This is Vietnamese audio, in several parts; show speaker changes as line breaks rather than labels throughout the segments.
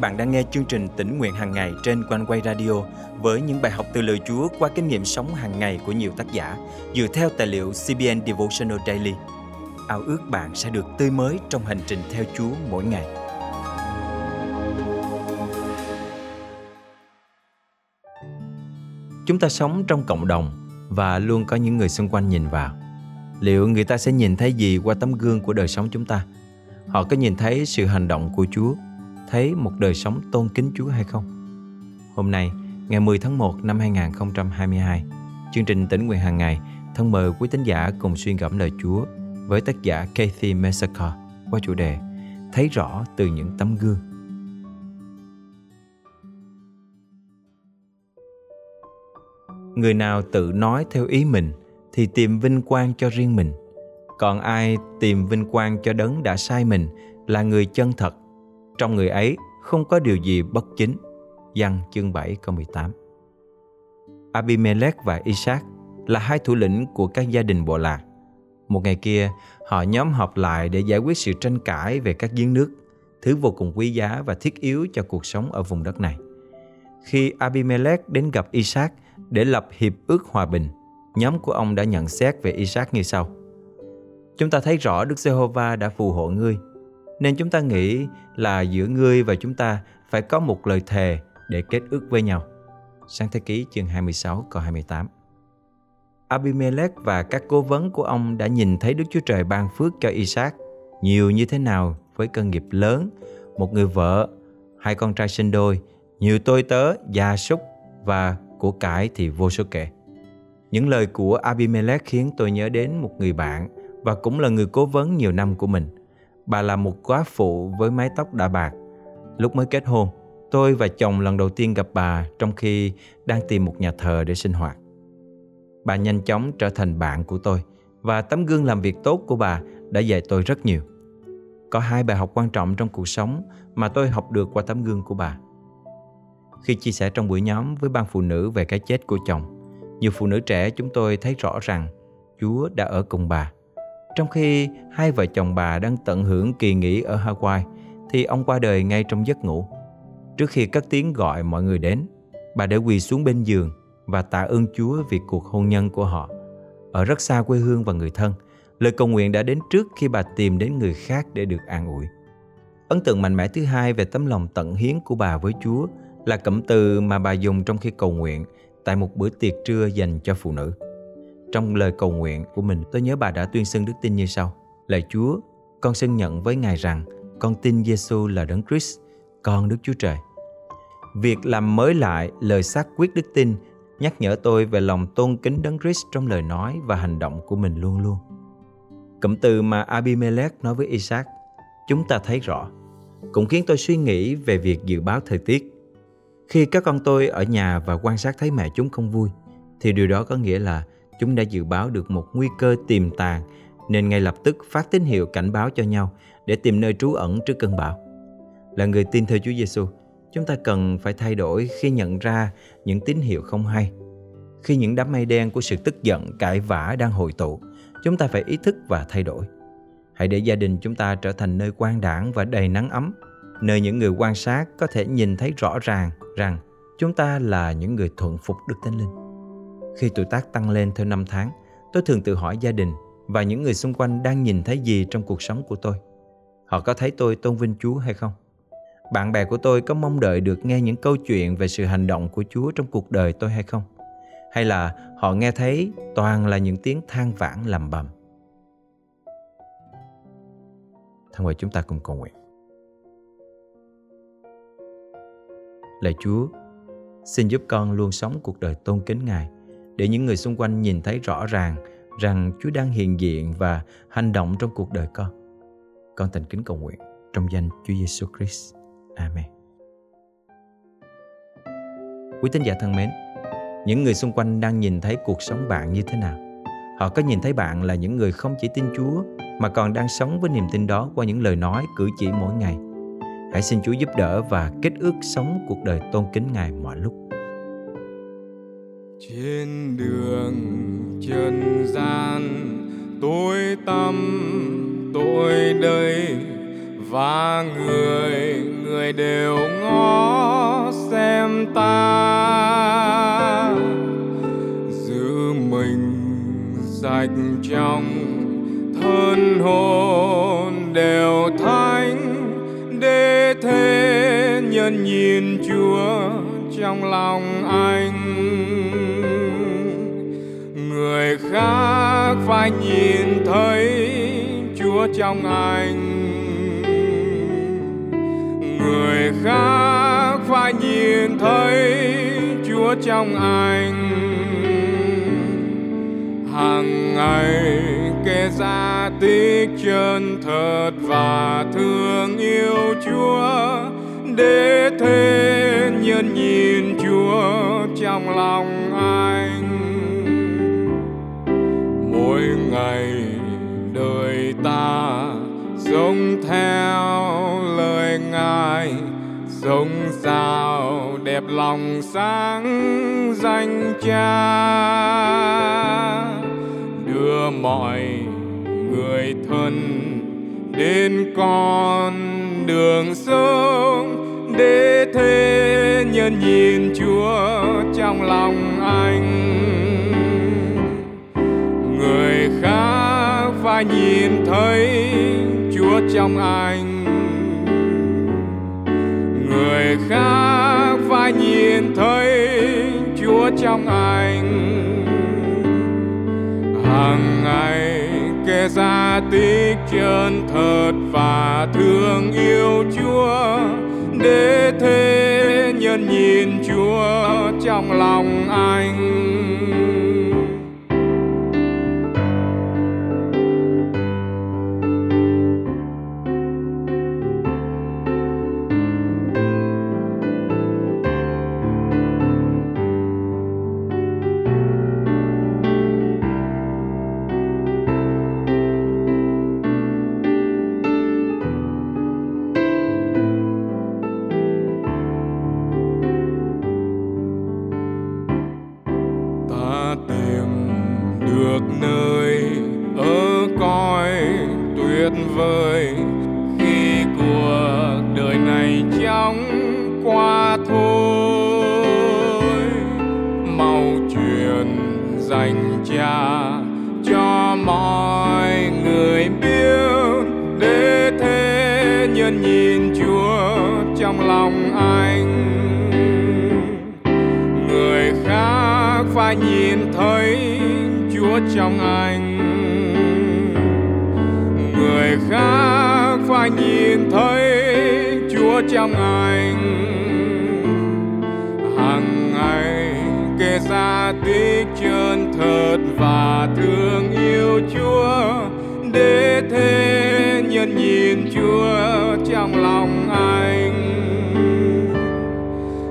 bạn đang nghe chương trình tỉnh nguyện hàng ngày trên quanh quay radio với những bài học từ lời Chúa qua kinh nghiệm sống hàng ngày của nhiều tác giả dựa theo tài liệu CBN Devotional Daily. Ao ước bạn sẽ được tươi mới trong hành trình theo Chúa mỗi ngày. Chúng ta sống trong cộng đồng và luôn có những người xung quanh nhìn vào. Liệu người ta sẽ nhìn thấy gì qua tấm gương của đời sống chúng ta? Họ có nhìn thấy sự hành động của Chúa thấy một đời sống tôn kính Chúa hay không? Hôm nay, ngày 10 tháng 1 năm 2022, chương trình tỉnh nguyện hàng ngày thân mời quý tín giả cùng suy gẫm lời Chúa với tác giả Kathy Mesaka qua chủ đề Thấy rõ từ những tấm gương. Người nào tự nói theo ý mình thì tìm vinh quang cho riêng mình. Còn ai tìm vinh quang cho đấng đã sai mình là người chân thật trong người ấy không có điều gì bất chính. Giăng chương 7 câu 18 Abimelech và Isaac là hai thủ lĩnh của các gia đình bộ lạc. Một ngày kia, họ nhóm họp lại để giải quyết sự tranh cãi về các giếng nước, thứ vô cùng quý giá và thiết yếu cho cuộc sống ở vùng đất này. Khi Abimelech đến gặp Isaac để lập hiệp ước hòa bình, nhóm của ông đã nhận xét về Isaac như sau. Chúng ta thấy rõ Đức Giê-hô-va đã phù hộ ngươi nên chúng ta nghĩ là giữa ngươi và chúng ta phải có một lời thề để kết ước với nhau. Sáng thế ký chương 26 câu 28 Abimelech và các cố vấn của ông đã nhìn thấy Đức Chúa Trời ban phước cho Isaac nhiều như thế nào với cơ nghiệp lớn, một người vợ, hai con trai sinh đôi, nhiều tôi tớ, gia súc và của cải thì vô số kể. Những lời của Abimelech khiến tôi nhớ đến một người bạn và cũng là người cố vấn nhiều năm của mình. Bà là một quá phụ với mái tóc đã bạc. Lúc mới kết hôn, tôi và chồng lần đầu tiên gặp bà trong khi đang tìm một nhà thờ để sinh hoạt. Bà nhanh chóng trở thành bạn của tôi và tấm gương làm việc tốt của bà đã dạy tôi rất nhiều. Có hai bài học quan trọng trong cuộc sống mà tôi học được qua tấm gương của bà. Khi chia sẻ trong buổi nhóm với ban phụ nữ về cái chết của chồng, nhiều phụ nữ trẻ chúng tôi thấy rõ rằng Chúa đã ở cùng bà trong khi hai vợ chồng bà đang tận hưởng kỳ nghỉ ở Hawaii thì ông qua đời ngay trong giấc ngủ. Trước khi các tiếng gọi mọi người đến, bà đã quỳ xuống bên giường và tạ ơn Chúa vì cuộc hôn nhân của họ. Ở rất xa quê hương và người thân, lời cầu nguyện đã đến trước khi bà tìm đến người khác để được an ủi. Ấn tượng mạnh mẽ thứ hai về tấm lòng tận hiến của bà với Chúa là cụm từ mà bà dùng trong khi cầu nguyện tại một bữa tiệc trưa dành cho phụ nữ. Trong lời cầu nguyện của mình, tôi nhớ bà đã tuyên xưng đức tin như sau. Lạy Chúa, con xưng nhận với Ngài rằng con tin Giêsu là Đấng Christ, con Đức Chúa Trời. Việc làm mới lại lời xác quyết đức tin nhắc nhở tôi về lòng tôn kính Đấng Christ trong lời nói và hành động của mình luôn luôn. Cụm từ mà Abimelech nói với Isaac, chúng ta thấy rõ, cũng khiến tôi suy nghĩ về việc dự báo thời tiết. Khi các con tôi ở nhà và quan sát thấy mẹ chúng không vui, thì điều đó có nghĩa là chúng đã dự báo được một nguy cơ tiềm tàng nên ngay lập tức phát tín hiệu cảnh báo cho nhau để tìm nơi trú ẩn trước cơn bão. Là người tin theo Chúa Giêsu, chúng ta cần phải thay đổi khi nhận ra những tín hiệu không hay. Khi những đám mây đen của sự tức giận, cãi vã đang hội tụ, chúng ta phải ý thức và thay đổi. Hãy để gia đình chúng ta trở thành nơi quan đảng và đầy nắng ấm, nơi những người quan sát có thể nhìn thấy rõ ràng rằng chúng ta là những người thuận phục Đức Thánh Linh. Khi tuổi tác tăng lên theo năm tháng, tôi thường tự hỏi gia đình và những người xung quanh đang nhìn thấy gì trong cuộc sống của tôi. Họ có thấy tôi tôn vinh Chúa hay không? Bạn bè của tôi có mong đợi được nghe những câu chuyện về sự hành động của Chúa trong cuộc đời tôi hay không? Hay là họ nghe thấy toàn là những tiếng than vãn lầm bầm? Thân mời chúng ta cùng cầu nguyện. Lạy Chúa, xin giúp con luôn sống cuộc đời tôn kính Ngài để những người xung quanh nhìn thấy rõ ràng rằng Chúa đang hiện diện và hành động trong cuộc đời con. Con thành kính cầu nguyện trong danh Chúa Giêsu Christ. Amen. Quý tín giả thân mến, những người xung quanh đang nhìn thấy cuộc sống bạn như thế nào? Họ có nhìn thấy bạn là những người không chỉ tin Chúa mà còn đang sống với niềm tin đó qua những lời nói, cử chỉ mỗi ngày. Hãy xin Chúa giúp đỡ và kết ước sống cuộc đời tôn kính Ngài mọi lúc
đường trần gian. Tối tâm, tôi đây, và người người đều ngó xem ta. Giữ mình sạch trong thân hồn đều thánh, để thế nhân nhìn Chúa trong lòng anh. Khác phải nhìn thấy Chúa trong anh. Người khác phải nhìn thấy Chúa trong anh. Hàng ngày kể ra tích chân thật và thương yêu Chúa. Để thế nhân nhìn Chúa trong lòng anh mỗi ngày đời ta sống theo lời Ngài, sống sao đẹp lòng sáng danh Cha. Đưa mọi người thân đến con đường sống để thế nhân nhìn Chúa trong lòng anh. Khác nhìn thấy Chúa trong anh. Người khác phải nhìn thấy Chúa trong anh. Hàng ngày kể ra tích chân thật và thương yêu Chúa, để thế nhân nhìn Chúa trong lòng anh. Qua thôi. Mau truyền dành cha cho mọi người biết để thế nhân nhìn Chúa trong lòng anh. Người khác phải nhìn thấy Chúa trong anh. Người khác phải nhìn thấy Chúa trong anh. Hàng ngày kể ra tích chân thật và thương yêu Chúa. Để thế nhân nhìn Chúa trong lòng anh.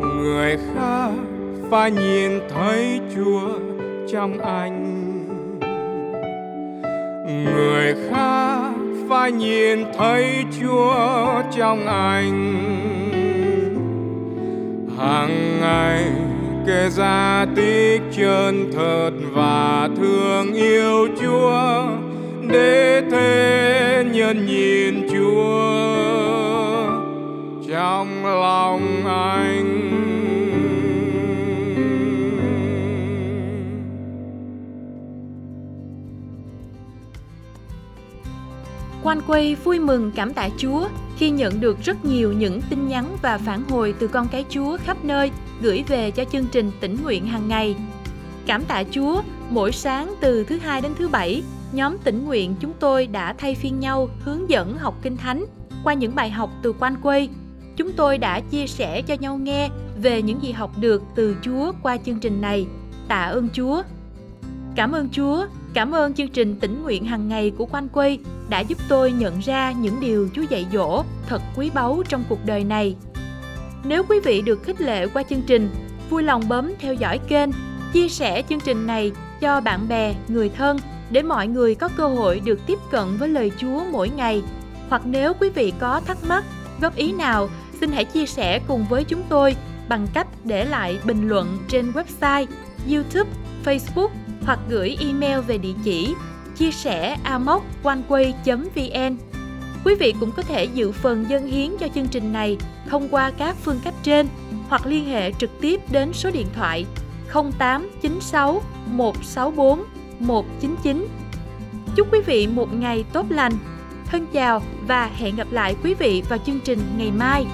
Người khác phải nhìn thấy Chúa trong anh. Người khác phải nhìn thấy Chúa trong anh. Hàng ngày kể ra tích chân thật và thương yêu Chúa, để thế nhân nhìn Chúa. Trong lòng anh,
Quan Quay vui mừng cảm tạ Chúa khi nhận được rất nhiều những tin nhắn và phản hồi từ con cái Chúa khắp nơi gửi về cho chương trình tỉnh nguyện hàng ngày. Cảm tạ Chúa, mỗi sáng từ thứ hai đến thứ bảy, nhóm tỉnh nguyện chúng tôi đã thay phiên nhau hướng dẫn học kinh thánh qua những bài học từ quanh quê. Chúng tôi đã chia sẻ cho nhau nghe về những gì học được từ Chúa qua chương trình này. Tạ ơn Chúa. Cảm ơn Chúa, cảm ơn chương trình tỉnh nguyện hàng ngày của Quan Quay đã giúp tôi nhận ra những điều Chúa dạy dỗ thật quý báu trong cuộc đời này. Nếu quý vị được khích lệ qua chương trình, vui lòng bấm theo dõi kênh, chia sẻ chương trình này cho bạn bè, người thân để mọi người có cơ hội được tiếp cận với lời Chúa mỗi ngày. Hoặc nếu quý vị có thắc mắc, góp ý nào, xin hãy chia sẻ cùng với chúng tôi bằng cách để lại bình luận trên website, YouTube, Facebook hoặc gửi email về địa chỉ chia sẻ amoconeway vn Quý vị cũng có thể dự phần dân hiến cho chương trình này thông qua các phương cách trên hoặc liên hệ trực tiếp đến số điện thoại 0896 164 199. Chúc quý vị một ngày tốt lành. Thân chào và hẹn gặp lại quý vị vào chương trình ngày mai.